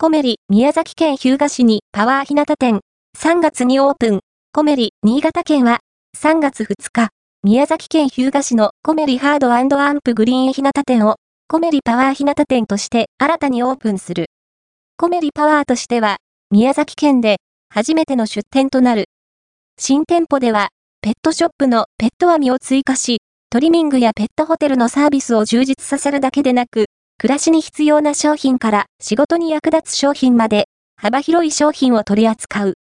コメリ、宮崎県日向市にパワーひなた店、3月にオープン、コメリ、新潟県は、3月2日、宮崎県日向市のコメリハードアンプグリーンひなた店を、コメリパワーひなた店として新たにオープンする。コメリパワーとしては、宮崎県で初めての出店となる。新店舗では、ペットショップのペット網を追加し、トリミングやペットホテルのサービスを充実させるだけでなく、暮らしに必要な商品から仕事に役立つ商品まで、幅広い商品を取り扱う。